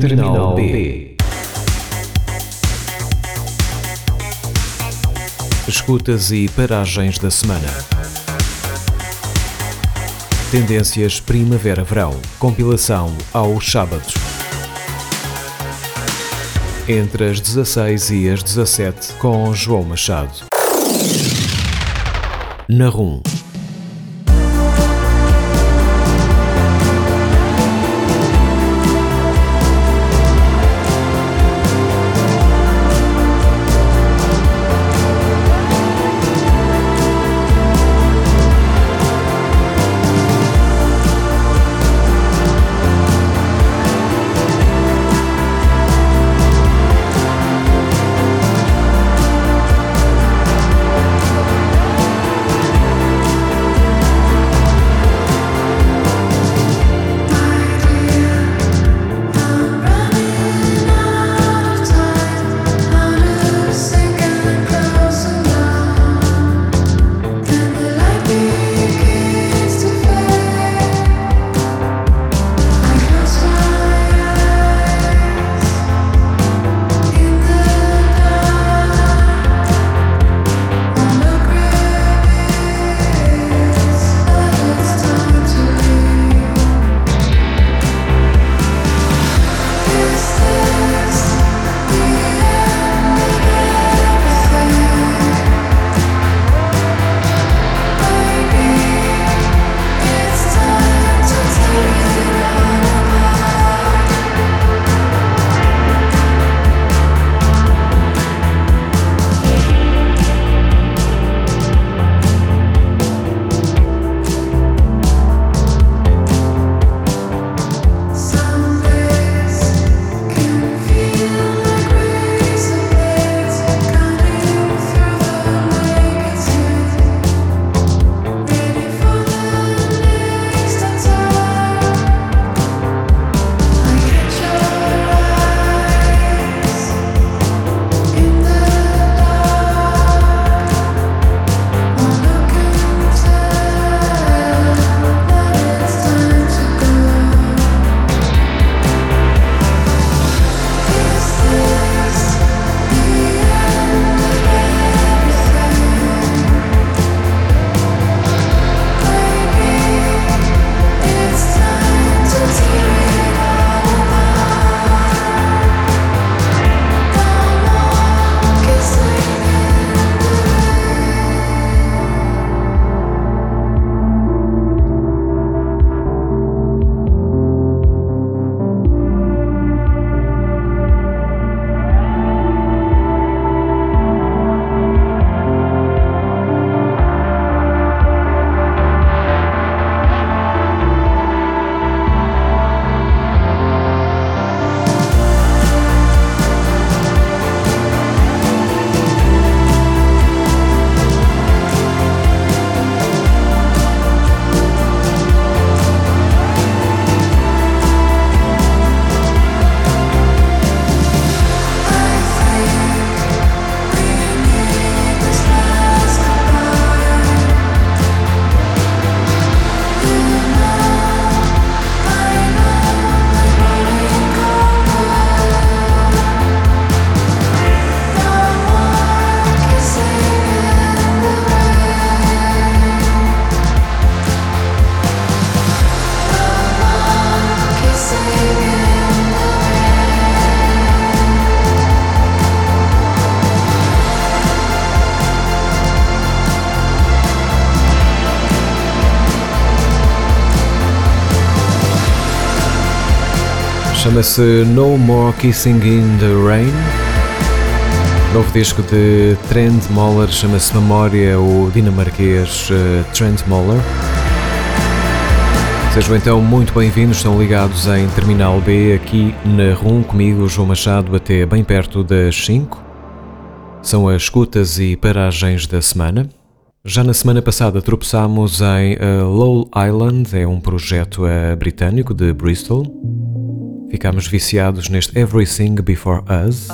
Terminal B. Escutas e paragens da semana. Tendências Primavera-Verão. Compilação aos sábados. Entre as 16 e as 17 com João Machado. Na RUM. Chama-se No More Kissing in the Rain. Novo disco de Trent Moller, chama-se Memória, o dinamarquês uh, Trent Moller. Sejam então muito bem-vindos, estão ligados em Terminal B aqui na RUM comigo, João Machado, até bem perto das 5. São as escutas e paragens da semana. Já na semana passada tropeçámos em uh, Lowell Island, é um projeto uh, britânico de Bristol. Ficámos viciados neste Everything Before Us.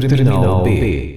Terminal B.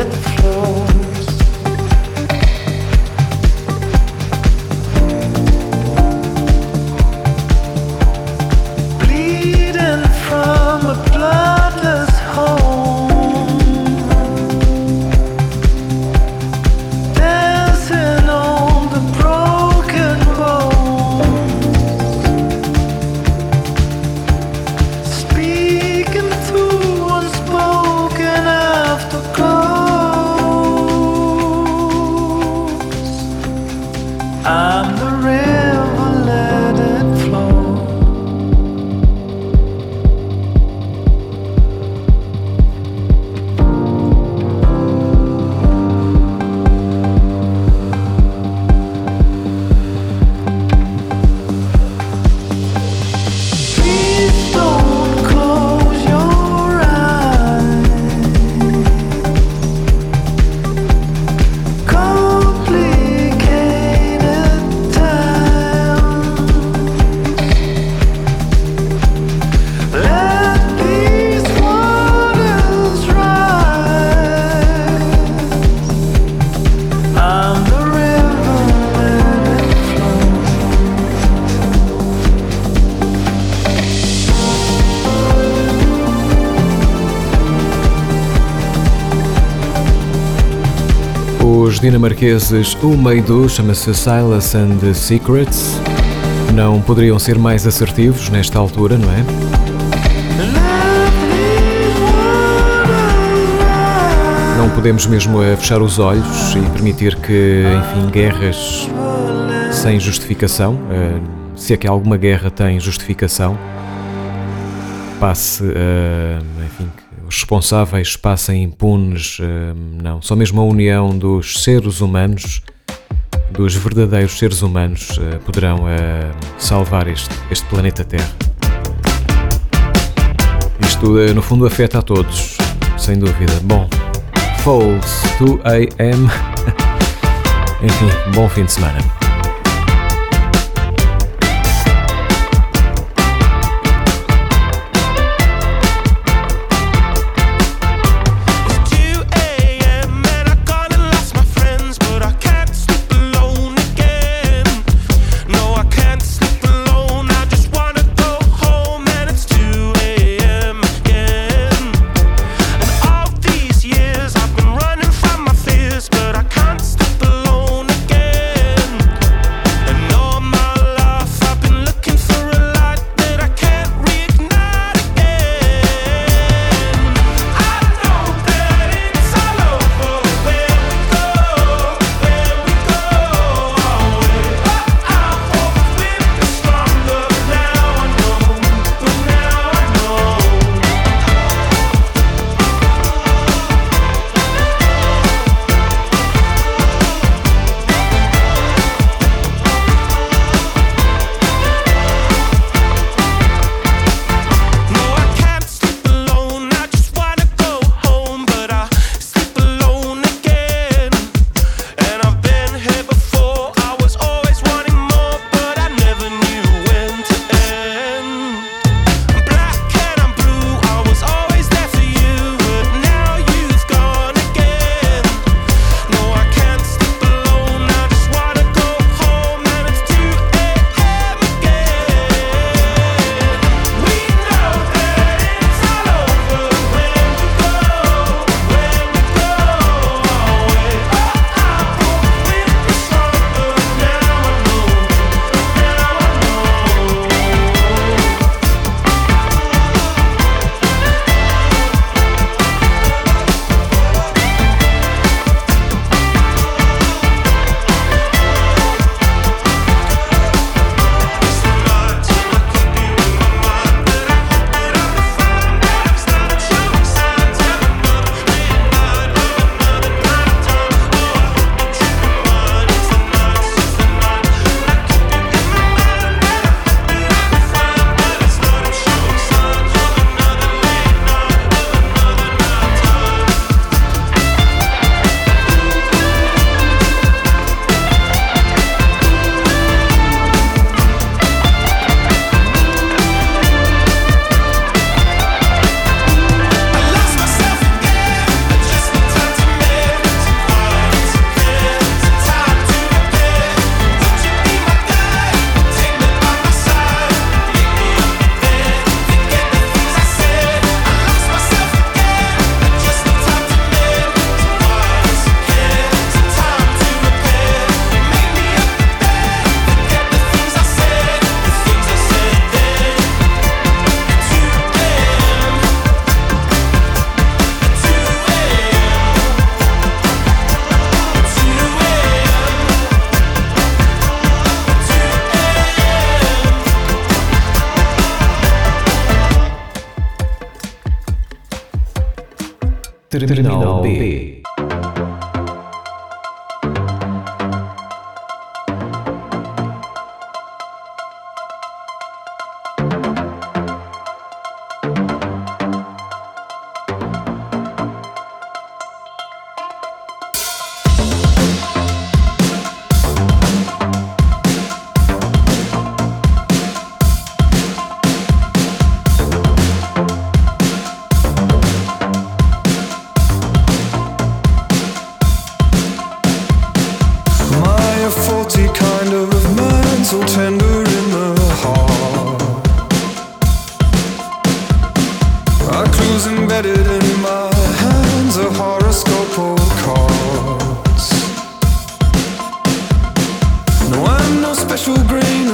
Let the flow. Dinamarqueses Umeidu, chama-se Silas and the Secrets. Não poderiam ser mais assertivos nesta altura, não é? Não podemos mesmo fechar os olhos e permitir que, enfim, guerras sem justificação, eh, se é que alguma guerra tem justificação, passe, eh, enfim, os responsáveis passem impunes, não, só mesmo a união dos seres humanos, dos verdadeiros seres humanos, poderão salvar este, este planeta Terra. Isto, no fundo, afeta a todos, sem dúvida. Bom, Falls 2 AM. Enfim, bom fim de semana. Terminal B. the green.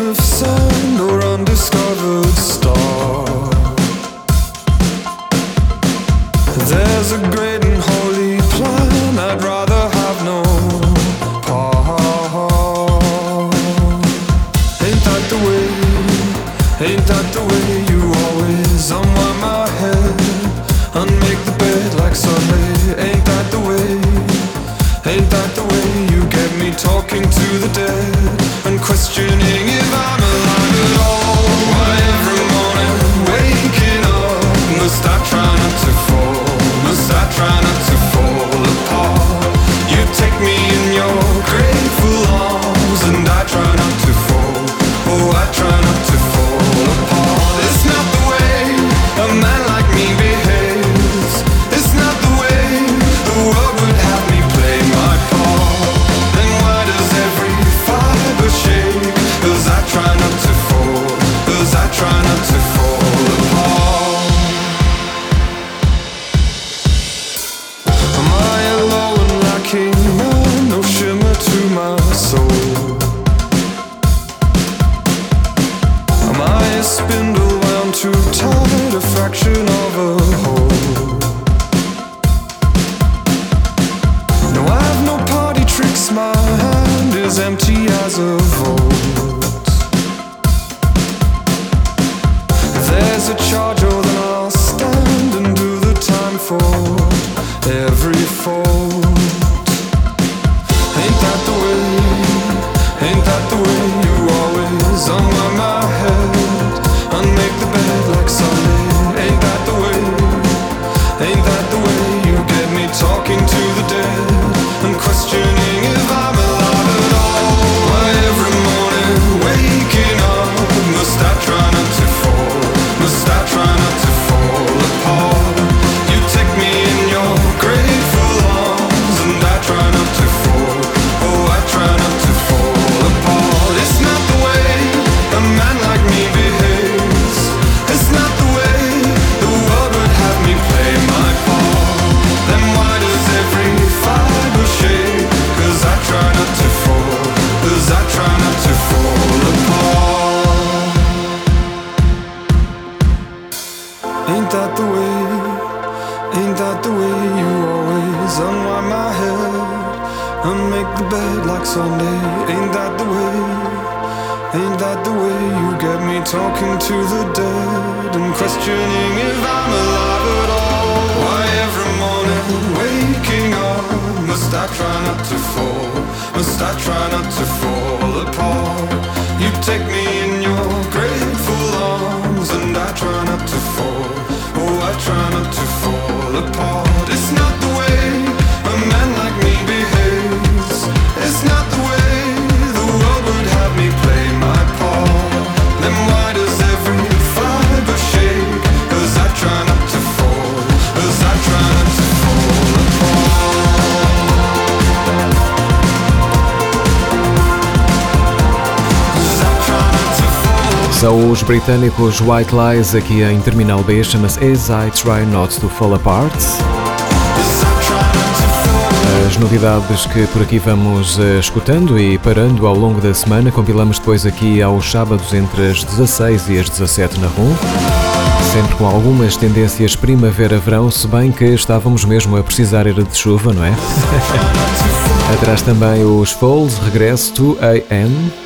default. Ain't that the way? Ain't that the way talking to the dead and questioning if I'm alive at all. Why every morning waking up must I try not to fall? Must I try not to fall apart? You take me São os britânicos White Lies aqui em Terminal B, chama-se As I Try Not to Fall Apart. As novidades que por aqui vamos uh, escutando e parando ao longo da semana, compilamos depois aqui aos sábados entre as 16 e as 17 na RUM. Sempre com algumas tendências primavera-verão, se bem que estávamos mesmo a precisar era de chuva, não é? Atrás também os Falls, Regresso to AM.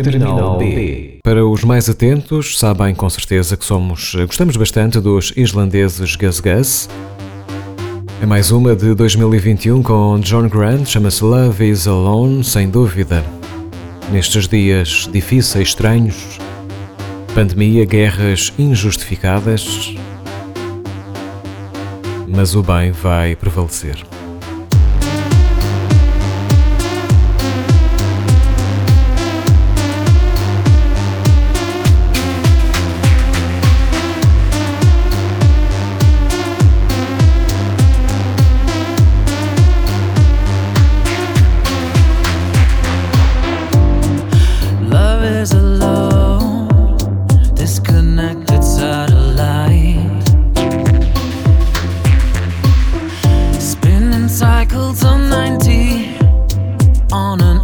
Terminal B. Para os mais atentos, sabem com certeza que somos gostamos bastante dos islandeses Gus Gus. É mais uma de 2021 com John Grant, chama-se Love is Alone, sem dúvida. Nestes dias difíceis, estranhos, pandemia, guerras injustificadas, mas o bem vai prevalecer. Circles on 90 on an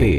pay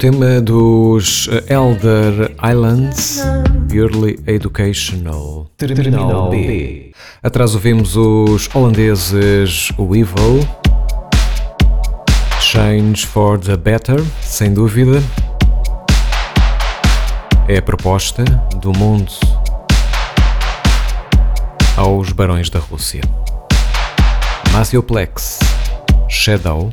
tema dos Elder Islands Purely Educational Terminal B. Atrás ouvimos os holandeses Weevil Change for the Better, sem dúvida. É a proposta do mundo aos barões da Rússia. Macioplex Shadow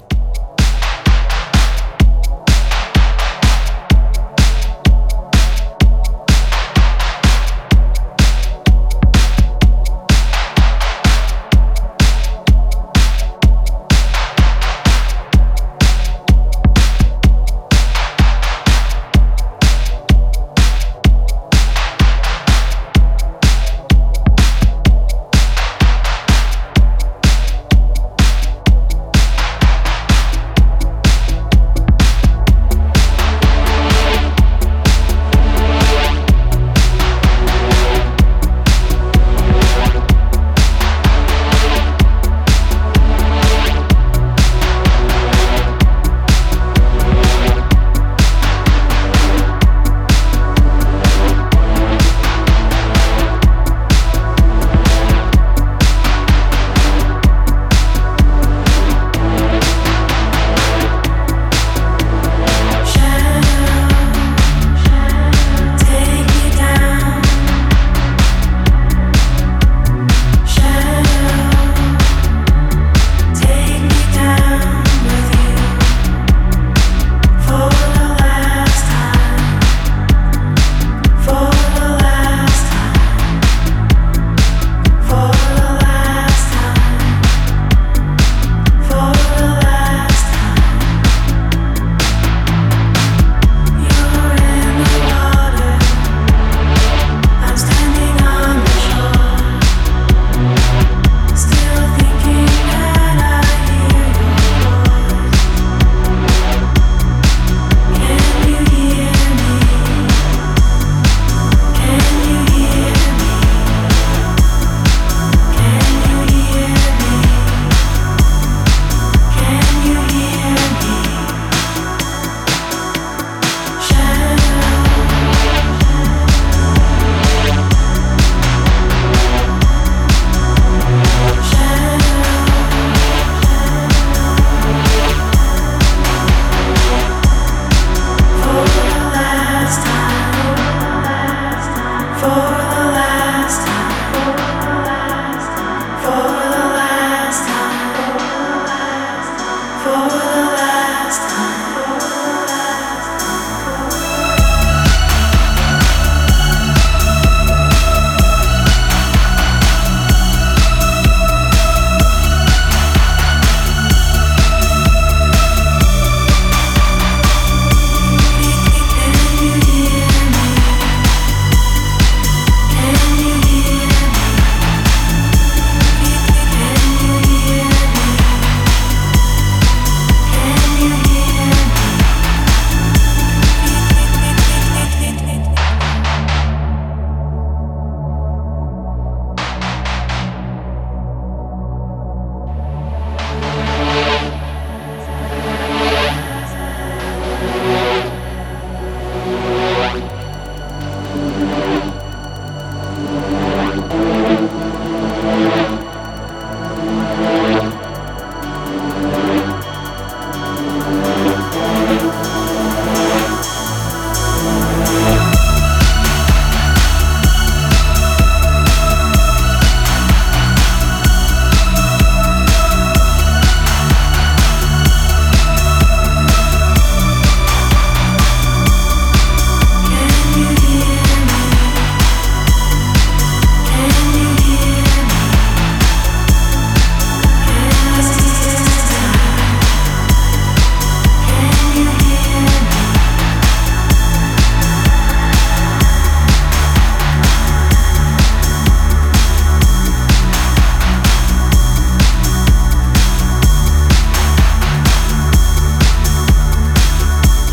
for love.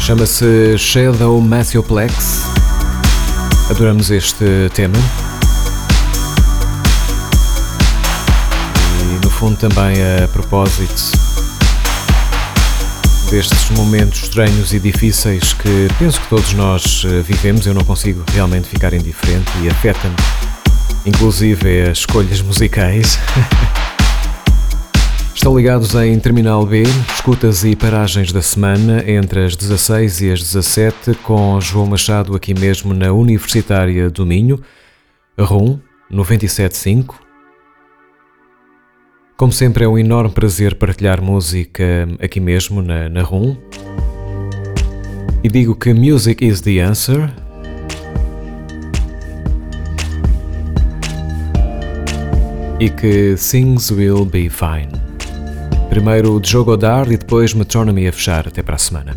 Chama-se Shadow Massioplex. Adoramos este tema. E no fundo também a propósito destes momentos estranhos e difíceis que penso que todos nós eh, vivemos. Eu não consigo realmente ficar indiferente e afeta-me, inclusive as escolhas musicais. Estão ligados em Terminal B, escutas e paragens da semana entre as 16 e as 17, com João Machado aqui mesmo na Universitária do Minho, RUM 975. Como sempre, é um enorme prazer partilhar música aqui mesmo na, na RUM. E digo que music is the answer. E que things will be fine. Primeiro Joe Goddard e depois Metronomy a fechar. Até para a semana.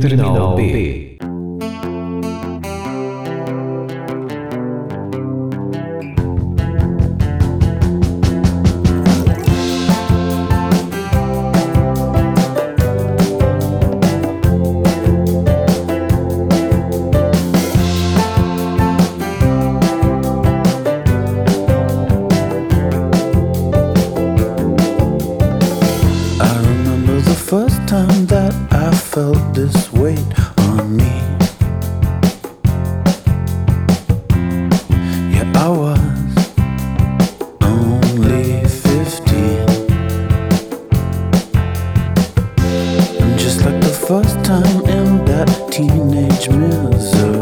Terminal B. strange.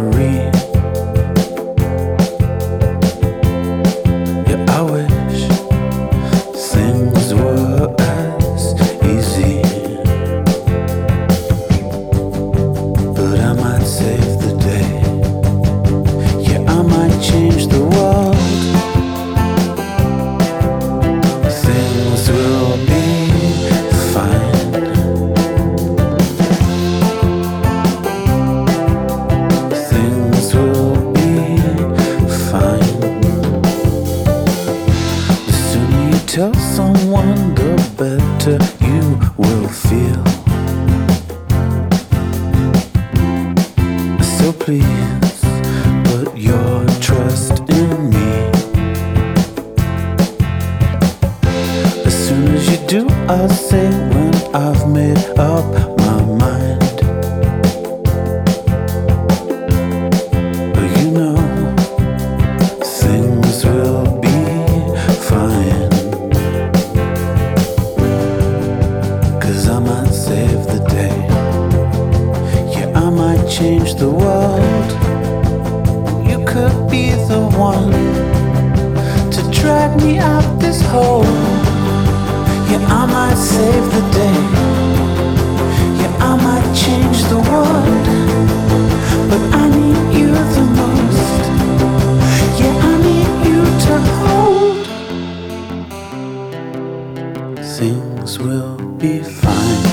things will be fine.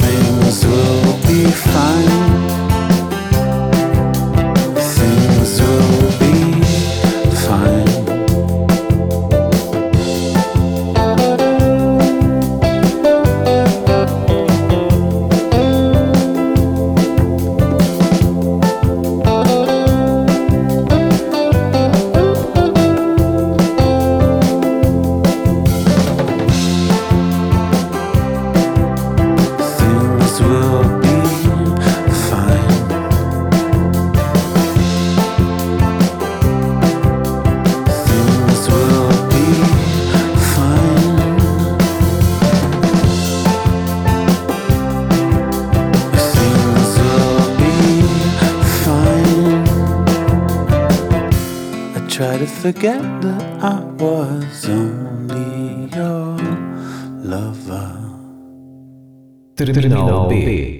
Things will be fine. Forget that I was only your lover. Terminal B.